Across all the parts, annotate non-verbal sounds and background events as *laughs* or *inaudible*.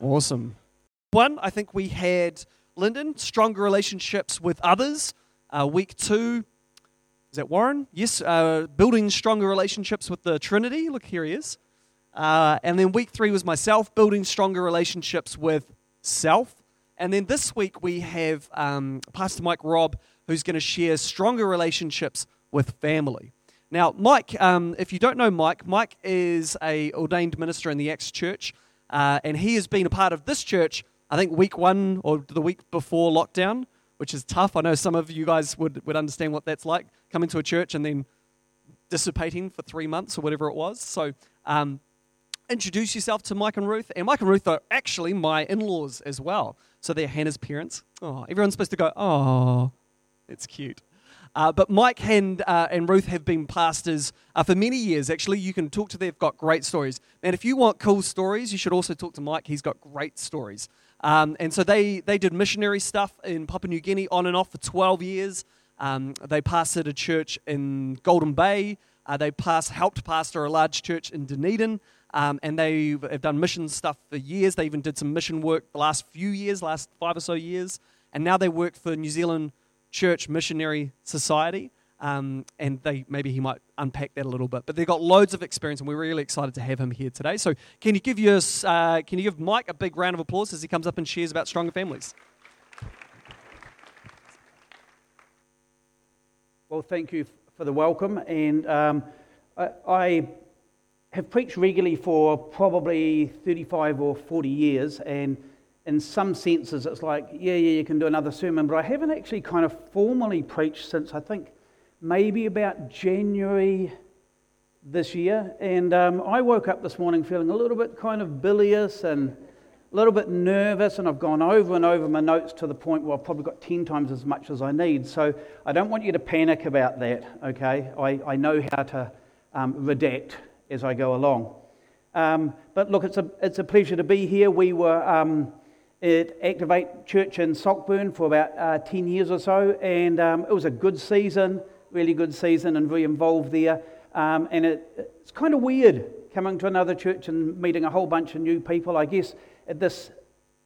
Awesome. One, I think we had Lyndon, stronger relationships with others. Uh, week two, is that Warren? Yes, uh, building stronger relationships with the Trinity. Look, here he is. Uh, and then week three was myself, building stronger relationships with self. And then this week we have um, Pastor Mike Robb, who's going to share stronger relationships with family. Now, Mike, um, if you don't know Mike, Mike is a ordained minister in the Acts Church, uh, and he has been a part of this church I think week one or the week before lockdown, which is tough. I know some of you guys would, would understand what that's like coming to a church and then dissipating for three months or whatever it was. So, um, introduce yourself to Mike and Ruth. And Mike and Ruth are actually my in laws as well. So, they're Hannah's parents. Oh, everyone's supposed to go, oh, it's cute. Uh, but Mike and, uh, and Ruth have been pastors uh, for many years. Actually, you can talk to them. They've got great stories. And if you want cool stories, you should also talk to Mike. He's got great stories. Um, and so they, they did missionary stuff in Papua New Guinea on and off for 12 years. Um, they pastored a church in Golden Bay. Uh, they passed, helped pastor a large church in Dunedin. Um, and they have done mission stuff for years. They even did some mission work the last few years, last five or so years. And now they work for New Zealand Church Missionary Society. Um, and they maybe he might unpack that a little bit. But they've got loads of experience, and we're really excited to have him here today. So, can you give us, uh, can you give Mike a big round of applause as he comes up and shares about stronger families? Well, thank you for the welcome, and um, I, I have preached regularly for probably 35 or 40 years, and in some senses, it's like, yeah, yeah, you can do another sermon, but I haven't actually kind of formally preached since I think maybe about January this year. And um, I woke up this morning feeling a little bit kind of bilious and a little bit nervous, and I've gone over and over my notes to the point where I've probably got 10 times as much as I need. So I don't want you to panic about that, okay? I, I know how to um, redact as I go along. Um, but look, it's a, it's a pleasure to be here. We were um, at Activate Church in Saltburn for about uh, 10 years or so, and um, it was a good season really good season and very involved there. Um, and it, it's kind of weird coming to another church and meeting a whole bunch of new people. I guess at this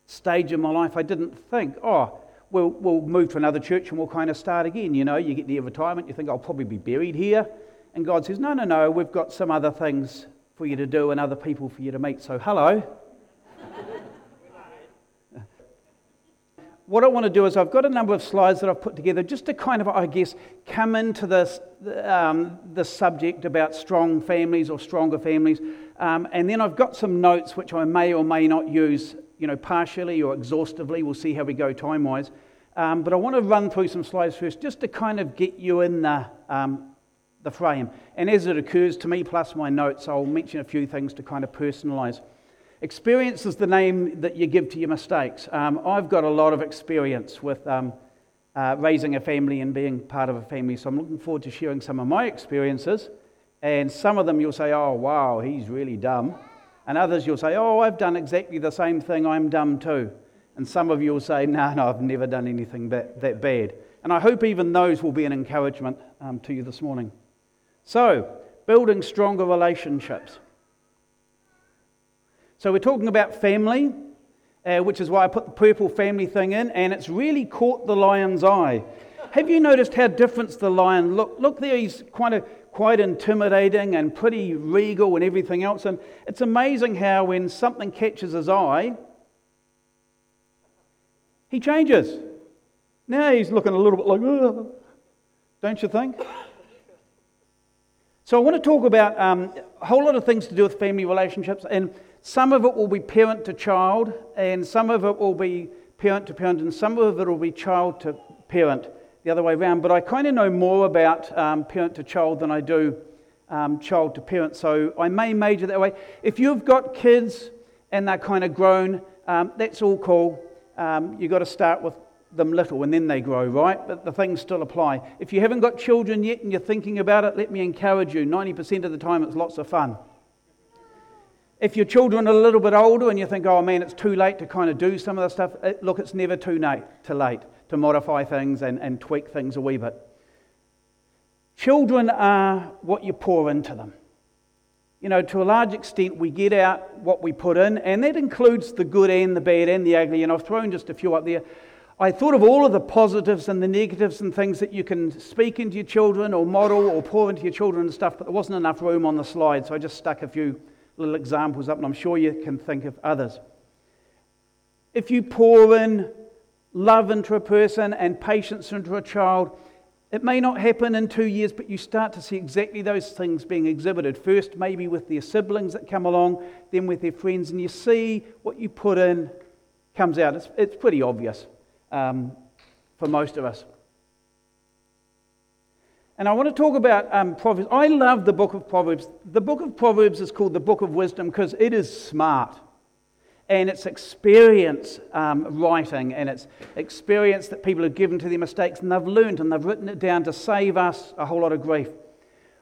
stage in my life, I didn't think, oh, we'll, we'll move to another church and we'll kind of start again. You know, you get near retirement, you think, I'll probably be buried here. And God says, no, no, no, we've got some other things for you to do and other people for you to meet. So, hello. What I want to do is I've got a number of slides that I've put together just to kind of, I guess, come into this, um, the subject about strong families or stronger families. Um, and then I've got some notes which I may or may not use, you know, partially or exhaustively. We'll see how we go time-wise. Um, but I want to run through some slides first just to kind of get you in the, um, the frame. And as it occurs to me, plus my notes, I'll mention a few things to kind of personalize. Experience is the name that you give to your mistakes. Um, I've got a lot of experience with um, uh, raising a family and being part of a family, so I'm looking forward to sharing some of my experiences. And some of them you'll say, oh, wow, he's really dumb. And others you'll say, oh, I've done exactly the same thing, I'm dumb too. And some of you will say, no, no, I've never done anything that, that bad. And I hope even those will be an encouragement um, to you this morning. So, building stronger relationships. So we're talking about family, uh, which is why I put the purple family thing in, and it's really caught the lion's eye. Have you noticed how different the lion look? Look there, he's quite a, quite intimidating and pretty regal and everything else. And it's amazing how when something catches his eye, he changes. Now he's looking a little bit like, Ugh. don't you think? So I want to talk about um, a whole lot of things to do with family relationships, and some of it will be parent to child, and some of it will be parent to parent, and some of it will be child to parent, the other way around. But I kind of know more about um, parent to child than I do um, child to parent, so I may major that way. If you've got kids and they're kind of grown, um, that's all cool. Um, you've got to start with them little and then they grow, right? But the things still apply. If you haven't got children yet and you're thinking about it, let me encourage you 90% of the time it's lots of fun. If your children are a little bit older and you think, oh man, it's too late to kind of do some of the stuff, it, look, it's never too late, too late to modify things and, and tweak things a wee bit. Children are what you pour into them. you know, to a large extent, we get out what we put in, and that includes the good and the bad and the ugly. And I've thrown just a few up there. I thought of all of the positives and the negatives and things that you can speak into your children or model or pour into your children and stuff, but there wasn't enough room on the slide, so I just stuck a few little examples up, and I'm sure you can think of others. If you pour in love into a person and patience into a child, it may not happen in two years, but you start to see exactly those things being exhibited. First, maybe with their siblings that come along, then with their friends, and you see what you put in comes out. It's, it's pretty obvious um, for most of us. And I want to talk about um, Proverbs. I love the book of Proverbs. The book of Proverbs is called the book of wisdom because it is smart and it's experience um, writing and it's experience that people have given to their mistakes and they've learned and they've written it down to save us a whole lot of grief.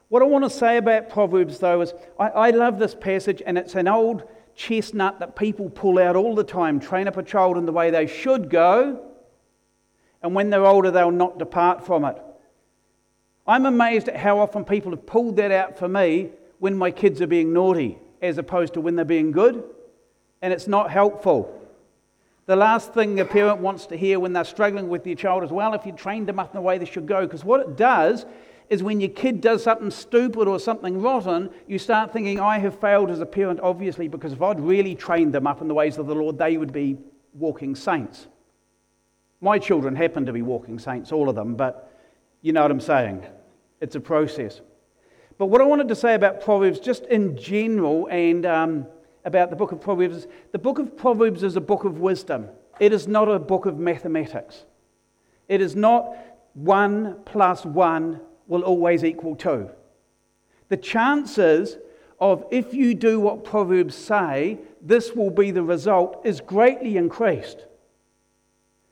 What I want to say about Proverbs though is I, I love this passage and it's an old chestnut that people pull out all the time train up a child in the way they should go, and when they're older, they'll not depart from it. I'm amazed at how often people have pulled that out for me when my kids are being naughty as opposed to when they're being good and it's not helpful. The last thing a parent wants to hear when they're struggling with their child is, well, if you trained them up in the way they should go. Because what it does is when your kid does something stupid or something rotten, you start thinking, I have failed as a parent, obviously, because if I'd really trained them up in the ways of the Lord, they would be walking saints. My children happen to be walking saints, all of them, but you know what I'm saying. It's a process. But what I wanted to say about Proverbs, just in general, and um, about the book of Proverbs the book of Proverbs is a book of wisdom. It is not a book of mathematics. It is not one plus one will always equal two. The chances of if you do what Proverbs say, this will be the result is greatly increased.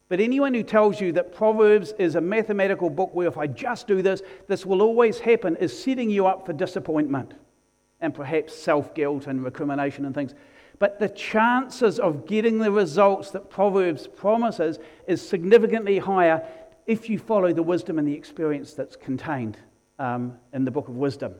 But anyone who tells you that Proverbs is a mathematical book where if I just do this, this will always happen is setting you up for disappointment and perhaps self guilt and recrimination and things. But the chances of getting the results that Proverbs promises is significantly higher if you follow the wisdom and the experience that's contained um, in the book of wisdom.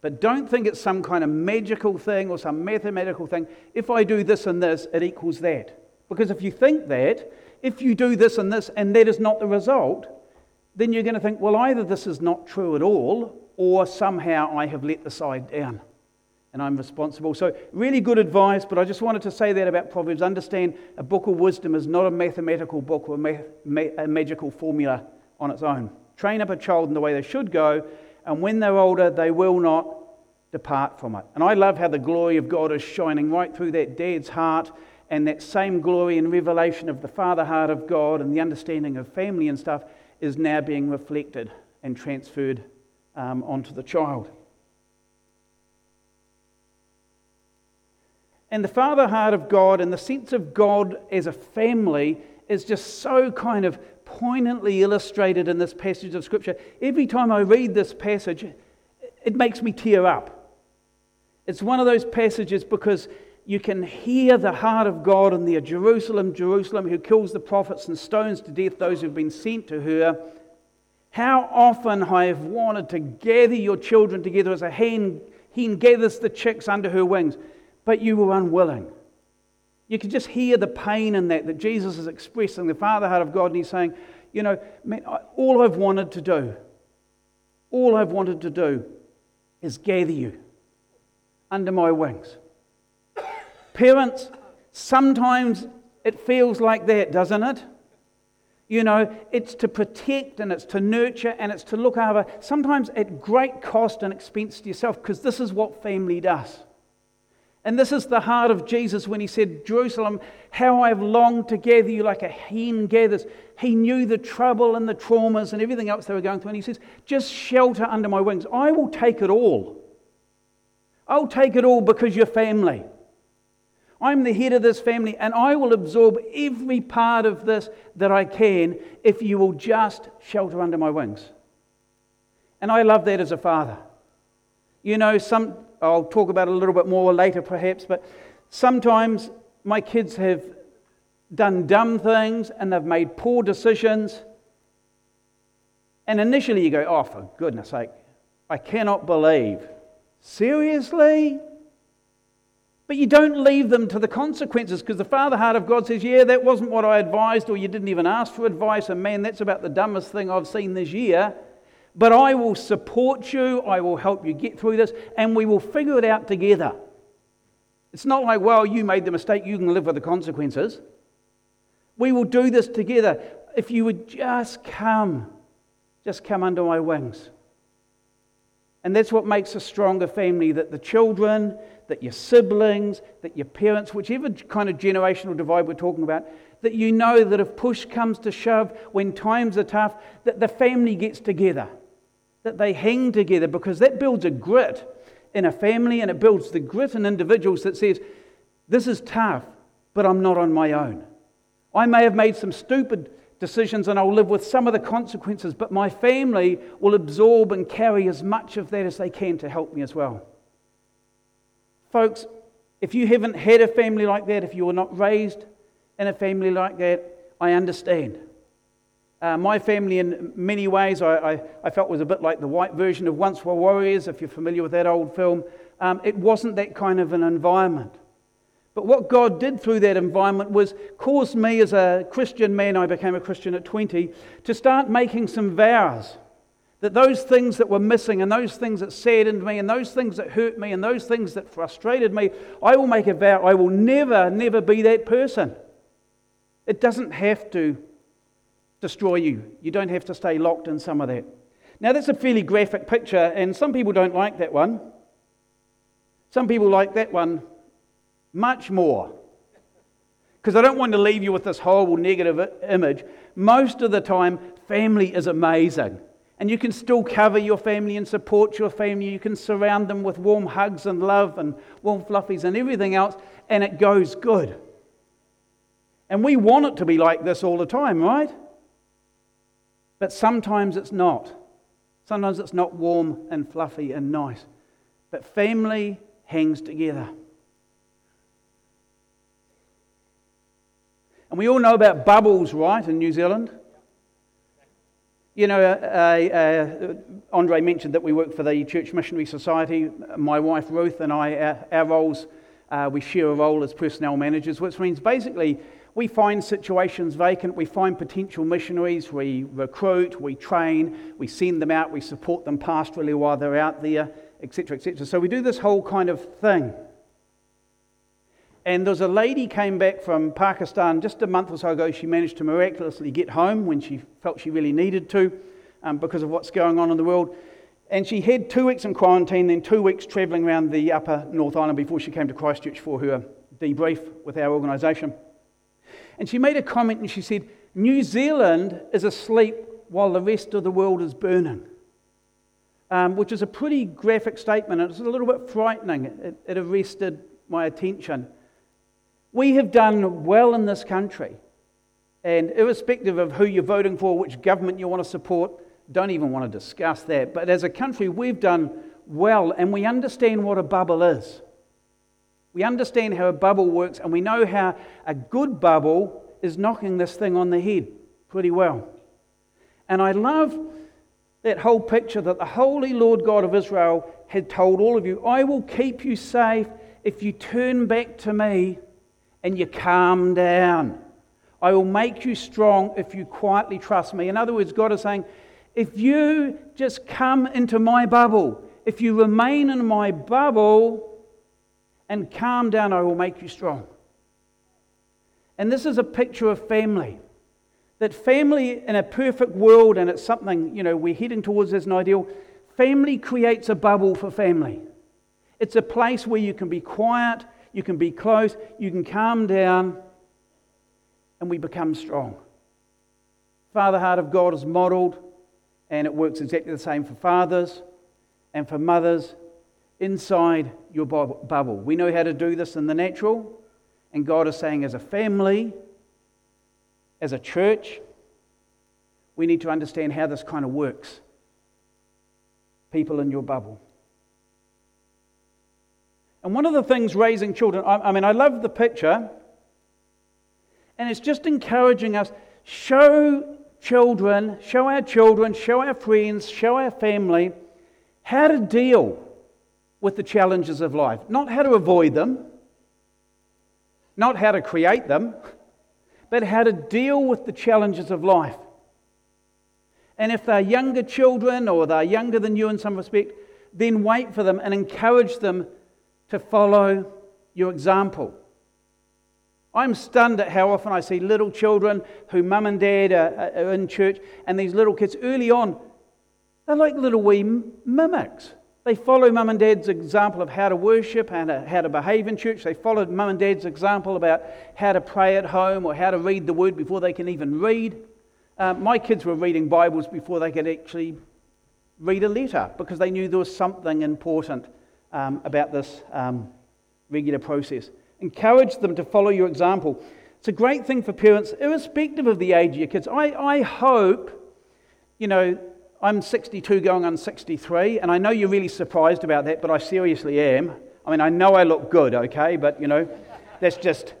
But don't think it's some kind of magical thing or some mathematical thing. If I do this and this, it equals that. Because if you think that, if you do this and this and that is not the result, then you're going to think, well, either this is not true at all, or somehow I have let the side down and I'm responsible. So, really good advice, but I just wanted to say that about Proverbs. Understand a book of wisdom is not a mathematical book or a, ma- a magical formula on its own. Train up a child in the way they should go, and when they're older, they will not depart from it. And I love how the glory of God is shining right through that dad's heart, and that same glory and revelation of the father heart of God and the understanding of family and stuff is now being reflected and transferred um, onto the child. And the father heart of God and the sense of God as a family is just so kind of poignantly illustrated in this passage of Scripture. Every time I read this passage, it makes me tear up. It's one of those passages because you can hear the heart of God in the Jerusalem, Jerusalem, who kills the prophets and stones to death those who've been sent to her. How often I have wanted to gather your children together as a hen, hen gathers the chicks under her wings but you were unwilling. You can just hear the pain in that, that Jesus is expressing the Father heart of God, and He's saying, You know, man, all I've wanted to do, all I've wanted to do is gather you under my wings. Parents, sometimes it feels like that, doesn't it? You know, it's to protect and it's to nurture and it's to look after, sometimes at great cost and expense to yourself, because this is what family does. And this is the heart of Jesus when he said, Jerusalem, how I have longed to gather you like a hen gathers. He knew the trouble and the traumas and everything else they were going through. And he says, just shelter under my wings. I will take it all. I'll take it all because you're family. I'm the head of this family, and I will absorb every part of this that I can if you will just shelter under my wings. And I love that as a father. You know, some, I'll talk about it a little bit more later, perhaps, but sometimes my kids have done dumb things and they've made poor decisions. And initially you go, oh, for goodness sake, I cannot believe Seriously? But you don't leave them to the consequences because the Father heart of God says, Yeah, that wasn't what I advised, or you didn't even ask for advice, and man, that's about the dumbest thing I've seen this year. But I will support you, I will help you get through this, and we will figure it out together. It's not like, well, you made the mistake, you can live with the consequences. We will do this together. If you would just come, just come under my wings. And that's what makes a stronger family that the children, that your siblings, that your parents, whichever kind of generational divide we're talking about, that you know that if push comes to shove, when times are tough, that the family gets together, that they hang together, because that builds a grit in a family and it builds the grit in individuals that says, This is tough, but I'm not on my own. I may have made some stupid decisions and I'll live with some of the consequences, but my family will absorb and carry as much of that as they can to help me as well. Folks, if you haven't had a family like that, if you were not raised in a family like that, I understand. Uh, my family, in many ways, I, I, I, felt was a bit like the white version of Once Were Warriors, if you're familiar with that old film. Um, it wasn't that kind of an environment. But what God did through that environment was cause me, as a Christian man, I became a Christian at 20, to start making some vows. That those things that were missing, and those things that saddened me, and those things that hurt me, and those things that frustrated me, I will make a vow I will never, never be that person. It doesn't have to destroy you. You don't have to stay locked in some of that. Now, that's a fairly graphic picture, and some people don't like that one. Some people like that one much more. Because I don't want to leave you with this horrible negative image. Most of the time, family is amazing. And you can still cover your family and support your family. You can surround them with warm hugs and love and warm fluffies and everything else, and it goes good. And we want it to be like this all the time, right? But sometimes it's not. Sometimes it's not warm and fluffy and nice. But family hangs together. And we all know about bubbles, right, in New Zealand? You know, uh, uh, Andre mentioned that we work for the Church Missionary Society. My wife Ruth and I, our, our roles, uh, we share a role as personnel managers, which means basically we find situations vacant, we find potential missionaries, we recruit, we train, we send them out, we support them pastorally while they're out there, etc., etc. So we do this whole kind of thing. And there was a lady came back from Pakistan just a month or so ago. She managed to miraculously get home when she felt she really needed to um, because of what's going on in the world. And she had two weeks in quarantine, then two weeks travelling around the upper North Island before she came to Christchurch for her debrief with our organisation. And she made a comment and she said, New Zealand is asleep while the rest of the world is burning. Um, which is a pretty graphic statement. It's a little bit frightening. It, it arrested my attention. We have done well in this country. And irrespective of who you're voting for, which government you want to support, don't even want to discuss that. But as a country, we've done well, and we understand what a bubble is. We understand how a bubble works, and we know how a good bubble is knocking this thing on the head pretty well. And I love that whole picture that the Holy Lord God of Israel had told all of you I will keep you safe if you turn back to me and you calm down. I will make you strong if you quietly trust me. In other words, God is saying, if you just come into my bubble, if you remain in my bubble and calm down, I will make you strong. And this is a picture of family. That family in a perfect world, and it's something, you know, we're heading towards as an ideal, family creates a bubble for family. It's a place where you can be quiet, you can be close, you can calm down, and we become strong. Father heart of God is modeled, and it works exactly the same for fathers and for mothers inside your bubble. We know how to do this in the natural, and God is saying, as a family, as a church, we need to understand how this kind of works. People in your bubble. And one of the things raising children, I, I mean, I love the picture, and it's just encouraging us show children, show our children, show our friends, show our family how to deal with the challenges of life. Not how to avoid them, not how to create them, but how to deal with the challenges of life. And if they're younger children or they're younger than you in some respect, then wait for them and encourage them to follow your example. I'm stunned at how often I see little children who mum and dad are, are in church, and these little kids early on, they're like little wee mimics. They follow mum and dad's example of how to worship and how to behave in church. They followed mum and dad's example about how to pray at home or how to read the word before they can even read. Uh, my kids were reading Bibles before they could actually read a letter because they knew there was something important um, about this um, regular process. Encourage them to follow your example. It's a great thing for parents, irrespective of the age of your kids. I, I hope, you know, I'm 62 going on 63, and I know you're really surprised about that, but I seriously am. I mean, I know I look good, okay, but, you know, that's just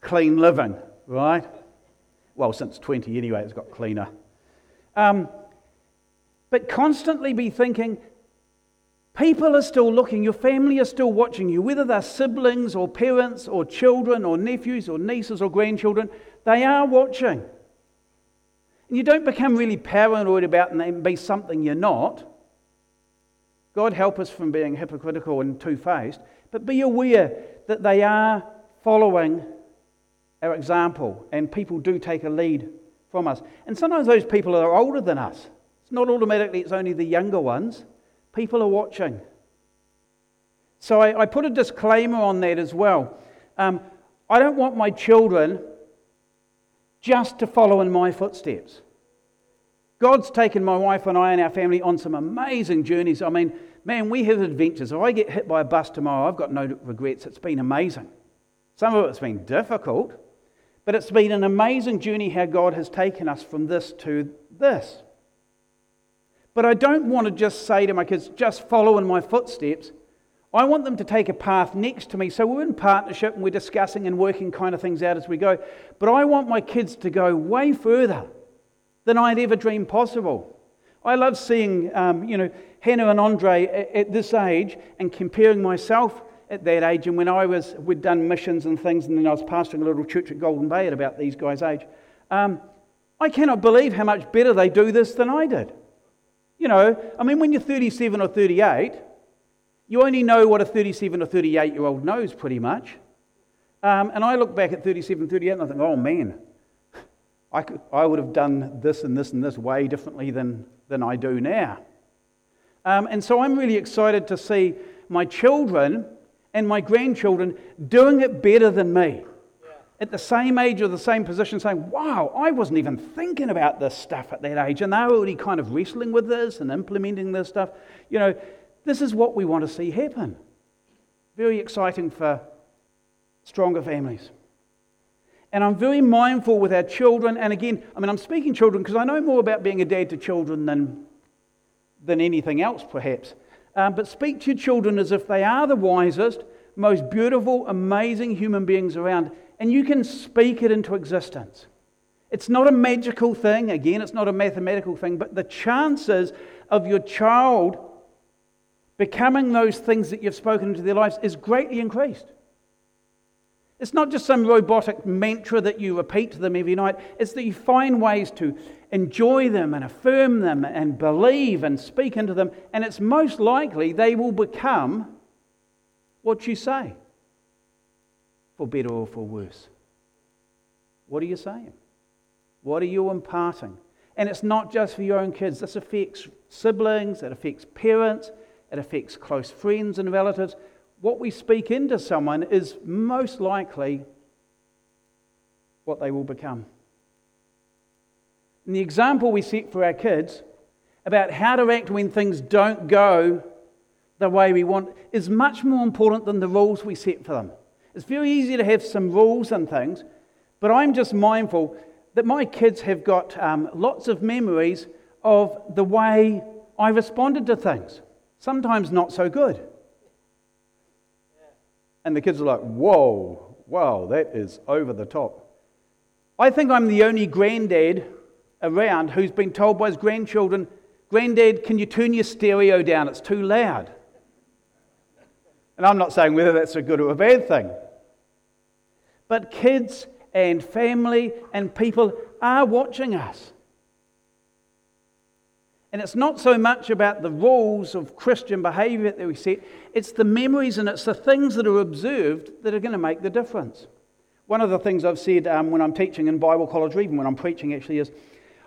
clean living, right? Well, since 20 anyway, it's got cleaner. Um, but constantly be thinking, people are still looking, your family are still watching you, whether they're siblings or parents or children or nephews or nieces or grandchildren, they are watching. And you don't become really paranoid about and be something you're not. God help us from being hypocritical and two faced, but be aware that they are following our example and people do take a lead from us. And sometimes those people are older than us. It's not automatically, it's only the younger ones. People are watching. So I, I put a disclaimer on that as well. Um, I don't want my children just to follow in my footsteps. God's taken my wife and I and our family on some amazing journeys. I mean, man, we have adventures. If I get hit by a bus tomorrow, I've got no regrets. It's been amazing. Some of it's been difficult, but it's been an amazing journey how God has taken us from this to this. But I don't want to just say to my kids, just follow in my footsteps. I want them to take a path next to me. So we're in partnership and we're discussing and working kind of things out as we go. But I want my kids to go way further than I'd ever dreamed possible. I love seeing, um, you know, Hannah and Andre at, at, this age and comparing myself at that age. And when I was, we'd done missions and things, and then I was pastoring a little church at Golden Bay at about these guys' age. Um, I cannot believe how much better they do this than I did. You know, I mean, when you're 37 or 38, you only know what a 37 or 38 year old knows pretty much. Um, and I look back at 37, 38 and I think, oh man, I, could, I would have done this and this and this way differently than, than I do now. Um, and so I'm really excited to see my children and my grandchildren doing it better than me at the same age or the same position saying, Wow, I wasn't even thinking about this stuff at that age. And they're already kind of wrestling with this and implementing this stuff. You know, this is what we want to see happen. Very exciting for stronger families. And I'm very mindful with our children. And again, I mean, I'm speaking children because I know more about being a dad to children than, than anything else, perhaps. Um, but speak to your children as if they are the wisest, most beautiful, amazing human beings around and you can speak it into existence. It's not a magical thing, again, it's not a mathematical thing, but the chances of your child becoming those things that you've spoken into their lives is greatly increased. It's not just some robotic mantra that you repeat to them every night, it's that you find ways to enjoy them and affirm them and believe and speak into them, and it's most likely they will become what you say for better or for worse. What are you saying? What are you imparting? And it's not just for your own kids, this affects siblings, it affects parents, it affects close friends and relatives. What we speak into someone is most likely what they will become. And the example we set for our kids about how to act when things don't go the way we want is much more important than the rules we set for them. It's very easy to have some rules and things, but I'm just mindful that my kids have got um, lots of memories of the way I responded to things, sometimes not so good. And the kids are like, whoa, wow, that is over the top. I think I'm the only granddad around who's been told by his grandchildren, Granddad, can you turn your stereo down? It's too loud. And I'm not saying whether that's a good or a bad thing. But kids and family and people are watching us. And it's not so much about the rules of Christian behavior that we set, it's the memories and it's the things that are observed that are going to make the difference. One of the things I've said um, when I'm teaching in Bible college, or even when I'm preaching actually, is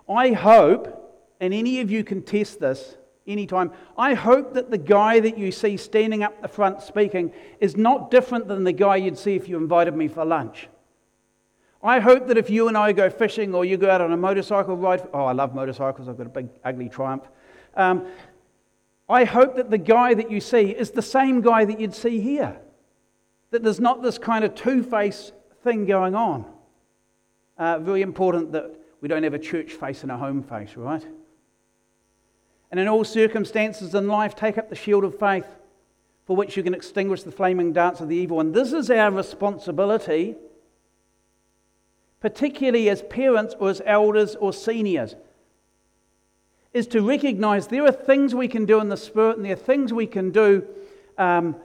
I hope, and any of you can test this anytime, I hope that the guy that you see standing up the front speaking is not different than the guy you'd see if you invited me for lunch. I hope that if you and I go fishing or you go out on a motorcycle ride, oh, I love motorcycles, I've got a big, ugly Triumph. Um, I hope that the guy that you see is the same guy that you'd see here. That there's not this kind of two face thing going on. Uh, very important that we don't have a church face and a home face, right? And in all circumstances in life, take up the shield of faith for which you can extinguish the flaming darts of the evil one. This is our responsibility particularly as parents or as elders or seniors, is to recognize there are things we can do in the Spirit and there are things we can do um,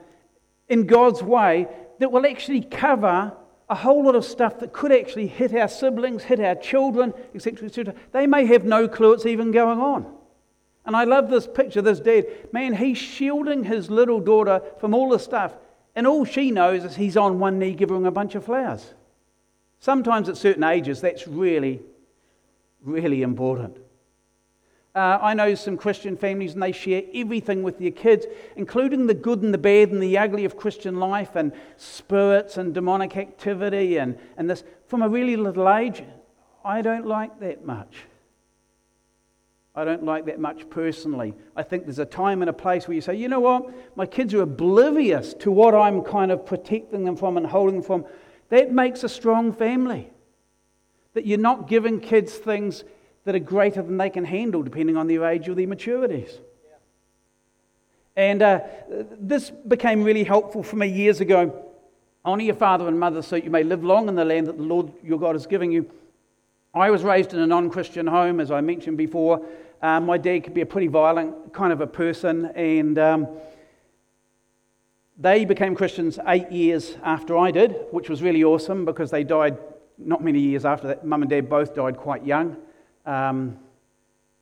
in God's way that will actually cover a whole lot of stuff that could actually hit our siblings, hit our children, etc., etc. They may have no clue it's even going on. And I love this picture, this dad. Man, he's shielding his little daughter from all the stuff. And all she knows is he's on one knee giving her a bunch of flowers. Sometimes at certain ages, that's really, really important. Uh, I know some Christian families and they share everything with their kids, including the good and the bad and the ugly of Christian life and spirits and demonic activity and, and this from a really little age. I don't like that much. I don't like that much personally. I think there's a time and a place where you say, you know what, my kids are oblivious to what I'm kind of protecting them from and holding them from. That makes a strong family. That you're not giving kids things that are greater than they can handle, depending on their age or their maturities. And uh, this became really helpful for me years ago. Honor your father and mother so you may live long in the land that the Lord your God is giving you. I was raised in a non Christian home, as I mentioned before. Um, my dad could be a pretty violent kind of a person, and um, they became Christians eight years after I did, which was really awesome because they died not many years after that. Mum and dad both died quite young um,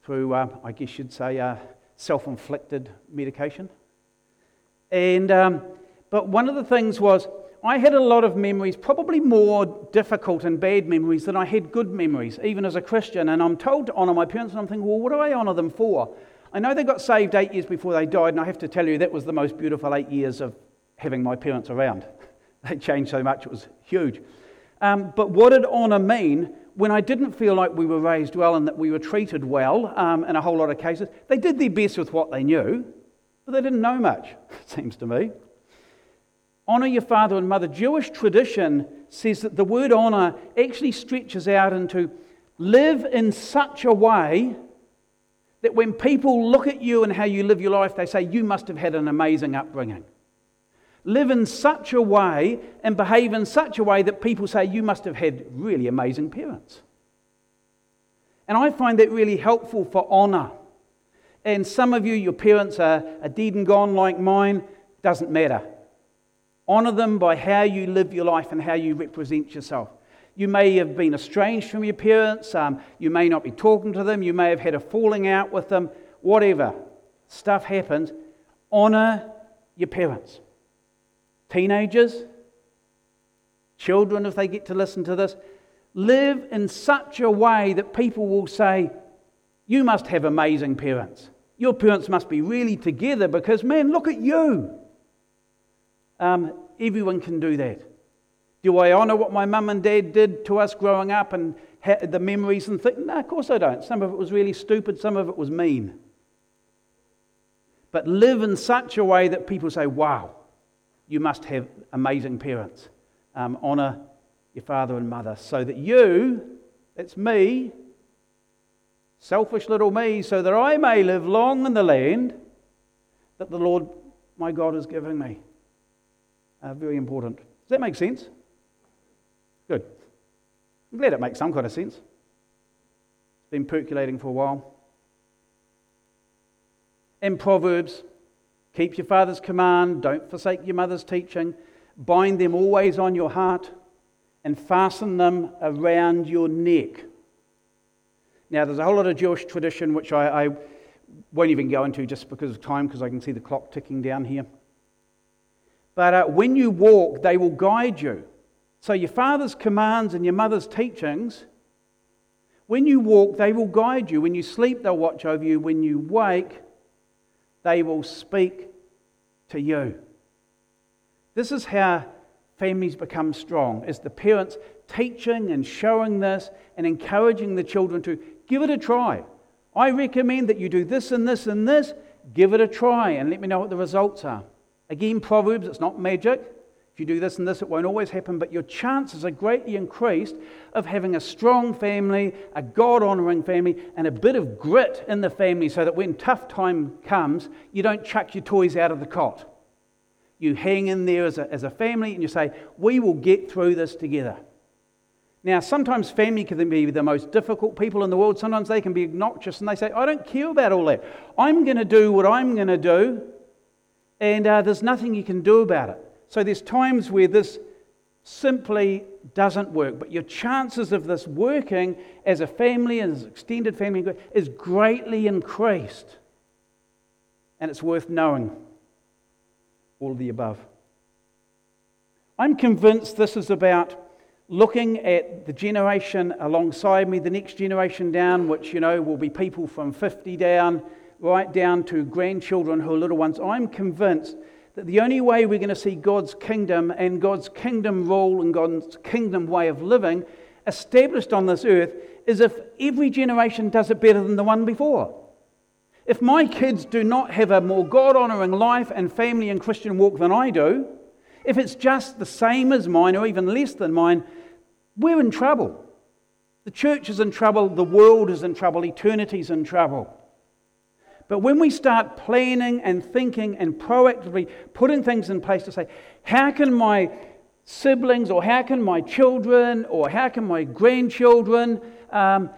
through, uh, I guess you'd say, uh, self inflicted medication. And, um, but one of the things was, I had a lot of memories, probably more difficult and bad memories than I had good memories, even as a Christian. And I'm told to honour my parents, and I'm thinking, well, what do I honour them for? I know they got saved eight years before they died, and I have to tell you that was the most beautiful eight years of having my parents around. *laughs* They changed so much, it was huge. Um, but what did honour mean when I didn't feel like we were raised well and that we were treated well um, in a whole lot of cases? They did their best with what they knew, but they didn't know much, *laughs* it seems to me. Honour your father and mother. Jewish tradition says that the word honour actually stretches out into live in such a way that when people look at you and how you live your life, they say, You must have had an amazing upbringing. Live in such a way and behave in such a way that people say, You must have had really amazing parents. And I find that really helpful for honour. And some of you, your parents are, are dead and gone like mine, doesn't matter. Honour them by how you live your life and how you represent yourself. You may have been estranged from your parents. Um, you may not be talking to them. You may have had a falling out with them. Whatever. Stuff happens. Honor your parents. Teenagers, children, if they get to listen to this, live in such a way that people will say, You must have amazing parents. Your parents must be really together because, man, look at you. Um, everyone can do that. Do I honour what my mum and dad did to us growing up and ha- the memories and things? No, of course I don't. Some of it was really stupid, some of it was mean. But live in such a way that people say, wow, you must have amazing parents. Um, honour your father and mother so that you, that's me, selfish little me, so that I may live long in the land that the Lord my God is giving me. Uh, very important. Does that make sense? Good. I'm glad it makes some kind of sense. It's been percolating for a while. In Proverbs, Keep your father's command, don't forsake your mother's teaching, bind them always on your heart, and fasten them around your neck. Now, there's a whole lot of Jewish tradition which I, I won't even go into just because of time, because I can see the clock ticking down here. But uh, when you walk, they will guide you. So, your father's commands and your mother's teachings, when you walk, they will guide you. When you sleep, they'll watch over you. When you wake, they will speak to you. This is how families become strong, is the parents teaching and showing this and encouraging the children to give it a try. I recommend that you do this and this and this. Give it a try and let me know what the results are. Again, Proverbs, it's not magic. If you do this and this, it won't always happen, but your chances are greatly increased of having a strong family, a God honoring family, and a bit of grit in the family so that when tough time comes, you don't chuck your toys out of the cot. You hang in there as a, as a family and you say, We will get through this together. Now, sometimes family can be the most difficult people in the world. Sometimes they can be obnoxious and they say, I don't care about all that. I'm going to do what I'm going to do, and uh, there's nothing you can do about it. So there's times where this simply doesn't work, but your chances of this working as a family, as extended family, is greatly increased. And it's worth knowing all of the above. I'm convinced this is about looking at the generation alongside me, the next generation down, which, you know, will be people from 50 down, right down to grandchildren who are little ones, I'm convinced that the only way we're going to see God's kingdom and God's kingdom rule and God's kingdom way of living established on this earth is if every generation does it better than the one before. If my kids do not have a more God honoring life and family and Christian walk than I do, if it's just the same as mine or even less than mine, we're in trouble. The church is in trouble, the world is in trouble, eternity's in trouble. But when we start planning and thinking and proactively putting things in place to say, how can my siblings or how can my children or how can my grandchildren, um,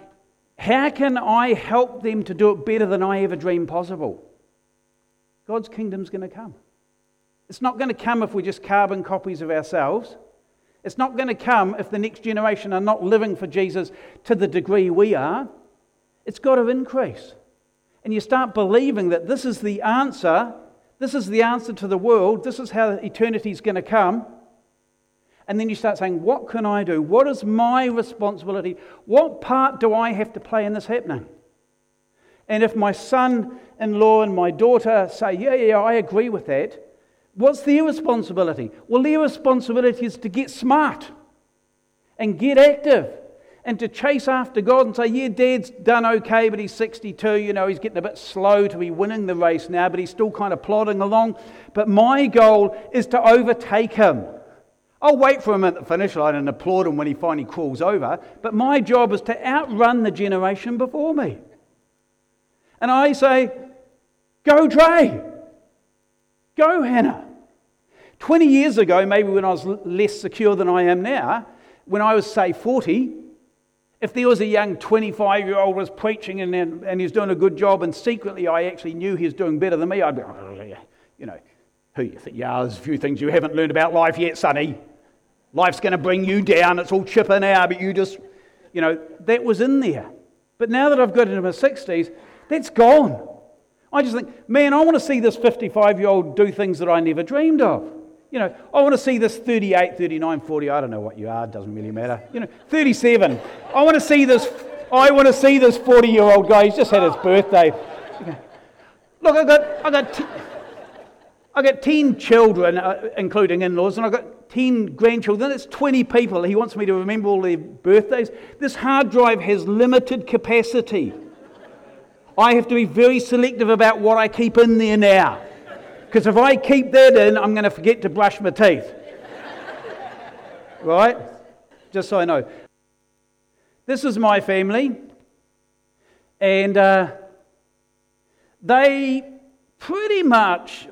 how can I help them to do it better than I ever dreamed possible? God's kingdom's going to come. It's not going to come if we're just carbon copies of ourselves. It's not going to come if the next generation are not living for Jesus to the degree we are. It's got to increase. And you start believing that this is the answer. This is the answer to the world. This is how eternity is going to come. And then you start saying, What can I do? What is my responsibility? What part do I have to play in this happening? And if my son in law and my daughter say, Yeah, yeah, I agree with that, What's their responsibility? Well, their responsibility is to get smart and get active and to chase after God and say, Yeah, dad's done okay, but he's 62. You know, he's getting a bit slow to be winning the race now, but he's still kind of plodding along. But my goal is to overtake him. I'll wait for him at the finish line and applaud him when he finally crawls over, but my job is to outrun the generation before me. And I say, Go, Dre! Go, Hannah! 20 years ago, maybe when I was less secure than I am now, when I was, say, 40, if there was a young 25 year old was preaching and, and he's doing a good job, and secretly I actually knew he was doing better than me, I'd be, oh, you know, who you think Yeah. There's a few things you haven't learned about life yet, sonny. Life's going to bring you down. It's all chipper now, but you just, you know, that was in there. But now that I've got into my 60s, that's gone. I just think, man, I want to see this 55 year old do things that I never dreamed of. You know, I want to see this 38, 39, 40, I don't know what you are, doesn't really matter. You know, 37. I want to see this, I want to see this 40 year old guy, he's just had his birthday. Look, I've got, I've got, t- I've got 10 children, uh, including in laws, and I've got 10 grandchildren. That's 20 people. He wants me to remember all their birthdays. This hard drive has limited capacity. I have to be very selective about what I keep in there now. Because if I keep that in, I'm going to forget to brush my teeth. right? Just so I know. This is my family. And uh, they pretty much,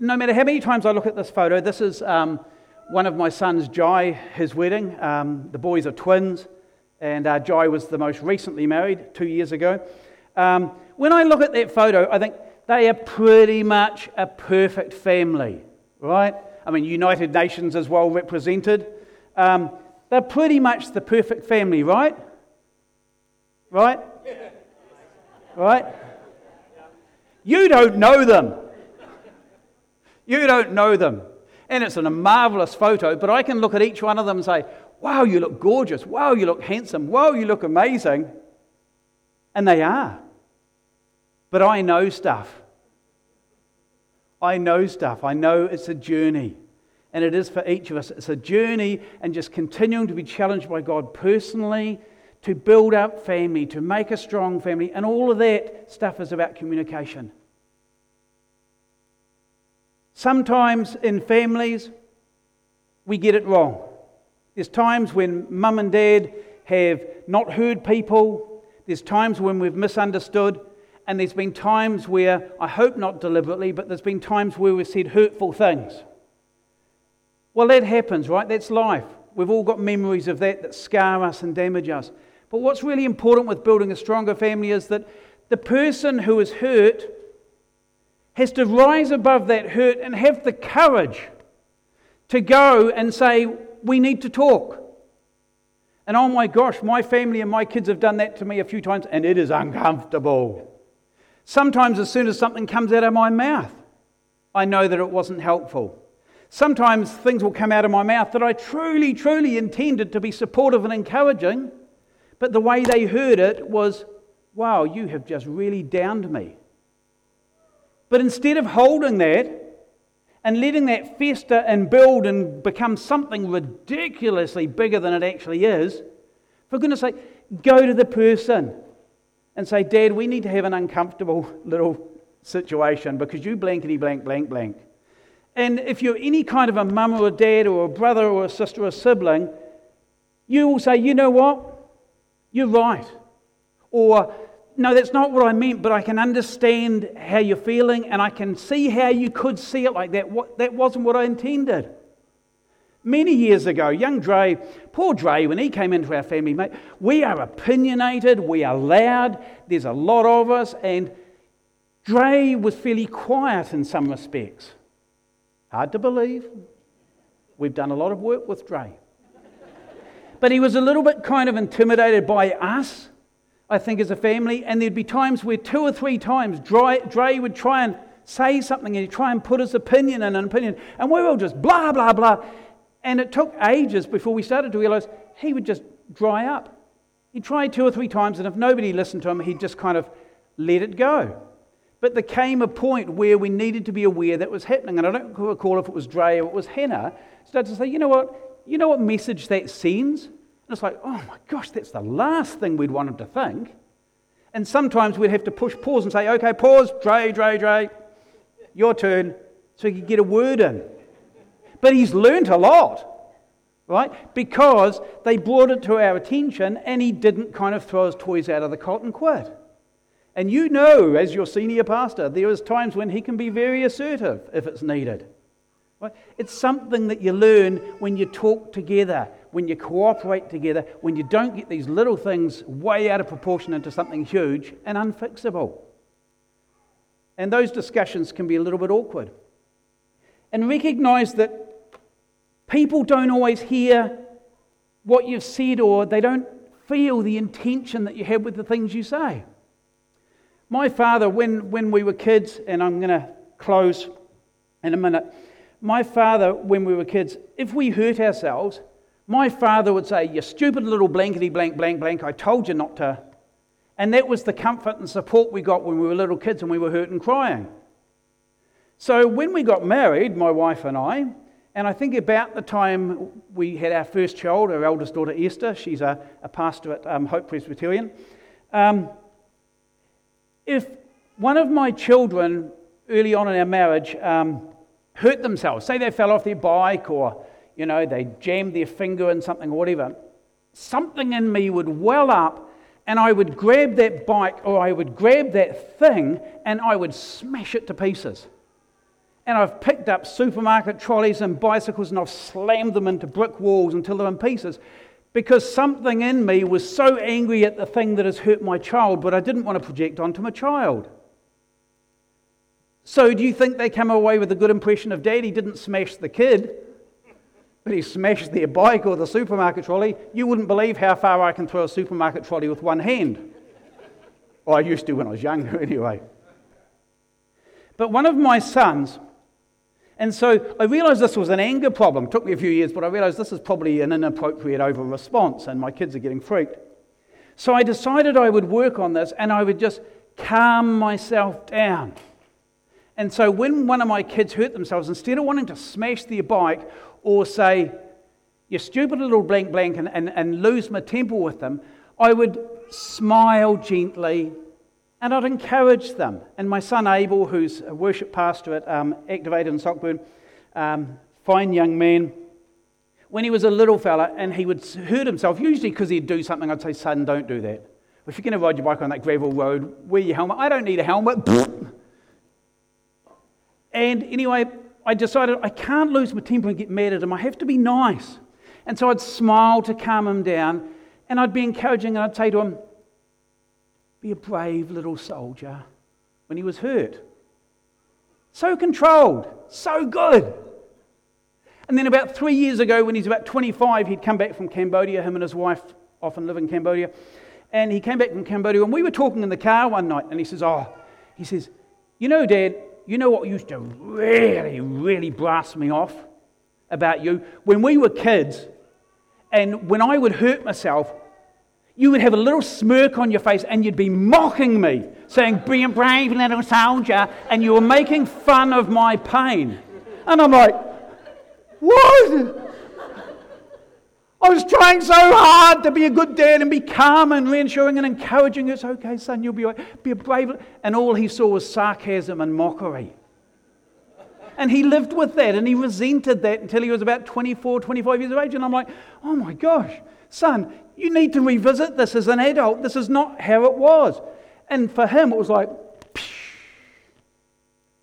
no matter how many times I look at this photo, this is um, one of my sons, Jai, his wedding. Um, the boys are twins. And uh, Jai was the most recently married two years ago. Um, when I look at that photo, I think they are pretty much a perfect family, right? I mean, United Nations is well represented. Um, they're pretty much the perfect family, right? Right? Right? You don't know them. You don't know them. And it's a marvelous photo, but I can look at each one of them and say, wow, you look gorgeous. Wow, you look handsome. Wow, you look amazing. And they are. But I know stuff. I know stuff. I know it's a journey. And it is for each of us. It's a journey and just continuing to be challenged by God personally to build up family, to make a strong family. And all of that stuff is about communication. Sometimes in families, we get it wrong. There's times when mum and dad have not heard people, there's times when we've misunderstood, and there's been times where, I hope not deliberately, but there's been times where we've said hurtful things. Well, that happens, right? That's life. We've all got memories of that that scar us and damage us. But what's really important with building a stronger family is that the person who is hurt has to rise above that hurt and have the courage to go and say, We need to talk. And oh my gosh, my family and my kids have done that to me a few times, and it is uncomfortable. Sometimes, as soon as something comes out of my mouth, I know that it wasn't helpful. Sometimes things will come out of my mouth that I truly, truly intended to be supportive and encouraging, but the way they heard it was, wow, you have just really downed me. But instead of holding that and letting that fester and build and become something ridiculously bigger than it actually is, for goodness sake, go to the person and say, Dad, we need to have an uncomfortable little situation because you blankety blank, blank, blank. And if you're any kind of a mum or a dad or a brother or a sister or a sibling, you will say, you know what? You're right. Or, no, that's not what I meant, but I can understand how you're feeling and I can see how you could see it like that. What, that wasn't what I intended. Many years ago, young Dre, poor Dre, when he came into our family, mate, we are opinionated, we are loud, there's a lot of us, and Dre was fairly quiet in some respects. Hard to believe. We've done a lot of work with Dre. But he was a little bit kind of intimidated by us, I think, as a family, and there'd be times where two or three times Dre, Dre would try and say something and he'd try and put his opinion in an opinion, and we were all just blah, blah, blah. And it took ages before we started to realize he would just dry up. He tried two or three times, and if nobody listened to him, he'd just kind of let it go. But there came a point where we needed to be aware that was happening. And I don't recall if it was Dre or it was Hannah, started to say, you know what? You know what message that sends? And it's like, oh my gosh, that's the last thing we'd wanted to think. And sometimes we'd have to push pause and say, okay, pause, Dre, Dre, Dre, your turn, so he could get a word in. But he's learnt a lot, right? Because they brought it to our attention and he didn't kind of throw his toys out of the cot and quit. And you know, as your senior pastor, there is times when he can be very assertive if it's needed. It's something that you learn when you talk together, when you cooperate together, when you don't get these little things way out of proportion into something huge and unfixable. And those discussions can be a little bit awkward. And recognize that People don't always hear what you've said or they don't feel the intention that you have with the things you say. My father, when, when we were kids, and I'm going to close in a minute, my father, when we were kids, if we hurt ourselves, my father would say, You stupid little blankety blank blank blank, I told you not to. And that was the comfort and support we got when we were little kids and we were hurt and crying. So when we got married, my wife and I, and I think about the time we had our first child, our eldest daughter Esther, she's a, a pastor at um, Hope Presbyterian. Um, if one of my children early on in our marriage um, hurt themselves, say they fell off their bike or you know they jammed their finger in something or whatever, something in me would well up and I would grab that bike or I would grab that thing and I would smash it to pieces and I've picked up supermarket trolleys and bicycles and I've slammed them into brick walls until they're in pieces because something in me was so angry at the thing that has hurt my child, but I didn't want to project onto my child. So, do you think they come away with a good impression of dad? He didn't smash the kid, but he smashed their bike or the supermarket trolley. You wouldn't believe how far I can throw a supermarket trolley with one hand. I used to when I was younger, *laughs* anyway. But one of my sons, and so I realized this was an anger problem. It took me a few years, but I realized this is probably an inappropriate over response, and my kids are getting freaked. So I decided I would work on this and I would just calm myself down. And so when one of my kids hurt themselves, instead of wanting to smash their bike or say, you stupid little blank blank, and, and, and lose my temper with them, I would smile gently and I'd encourage them. And my son Abel, who's a worship pastor at um, Activated in Sockburn, um, fine young man, when he was a little fella and he would hurt himself, usually because he'd do something, I'd say, Son, don't do that. If you're going to ride your bike on that gravel road, wear your helmet. I don't need a helmet. *laughs* and anyway, I decided I can't lose my temper and get mad at him. I have to be nice. And so I'd smile to calm him down and I'd be encouraging and I'd say to him, be a brave little soldier when he was hurt. So controlled, so good. And then about three years ago, when he's about 25, he'd come back from Cambodia. Him and his wife often live in Cambodia. And he came back from Cambodia, and we were talking in the car one night, and he says, Oh, he says, You know, Dad, you know what used to really, really blast me off about you? When we were kids, and when I would hurt myself, you would have a little smirk on your face and you'd be mocking me, saying, Be a brave little soldier, and you were making fun of my pain. And I'm like, What? I was trying so hard to be a good dad and be calm and reassuring and encouraging. It's okay, son, you'll be right. Be a brave. And all he saw was sarcasm and mockery. And he lived with that and he resented that until he was about 24, 25 years of age. And I'm like, oh my gosh, son, you need to revisit this as an adult. This is not how it was. And for him, it was like,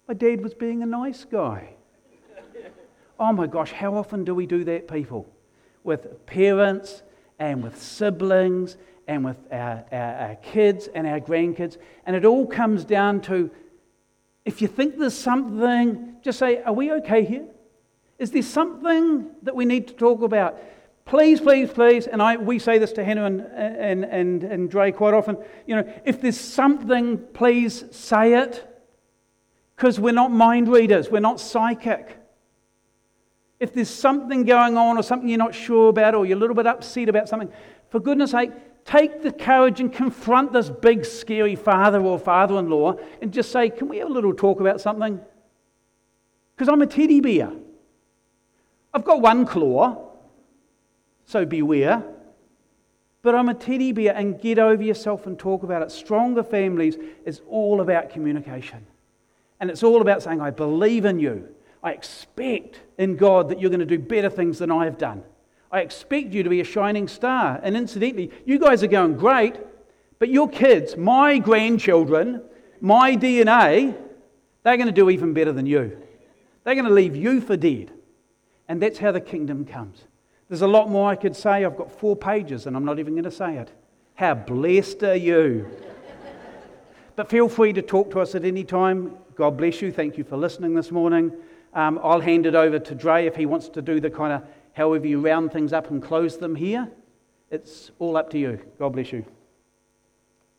my dad was being a nice guy. Oh my gosh, how often do we do that, people? With parents and with siblings and with our, our, our, kids and our grandkids. And it all comes down to if you think there's something, just say, Are we okay here? Is there something that we need to talk about? Please, please, please, and I, we say this to Hannah and, and, and, and Dre quite often, you know, if there's something, please say it. Because we're not mind readers, we're not psychic. If there's something going on or something you're not sure about or you're a little bit upset about something, for goodness sake, take the courage and confront this big, scary father or father in law and just say, Can we have a little talk about something? Because I'm a teddy bear. I've got one claw, so beware. But I'm a teddy bear, and get over yourself and talk about it. Stronger families is all about communication. And it's all about saying, I believe in you. I expect in God that you're going to do better things than I have done. I expect you to be a shining star. And incidentally, you guys are going great, but your kids, my grandchildren, my DNA, they're going to do even better than you. They're going to leave you for dead. And that's how the kingdom comes. There's a lot more I could say. I've got four pages and I'm not even going to say it. How blessed are you? but feel free to talk to us at any time. God bless you. Thank you for listening this morning. Um, I'll hand it over to Dre if he wants to do the kind of however you round things up and close them here. It's all up to you. God bless you.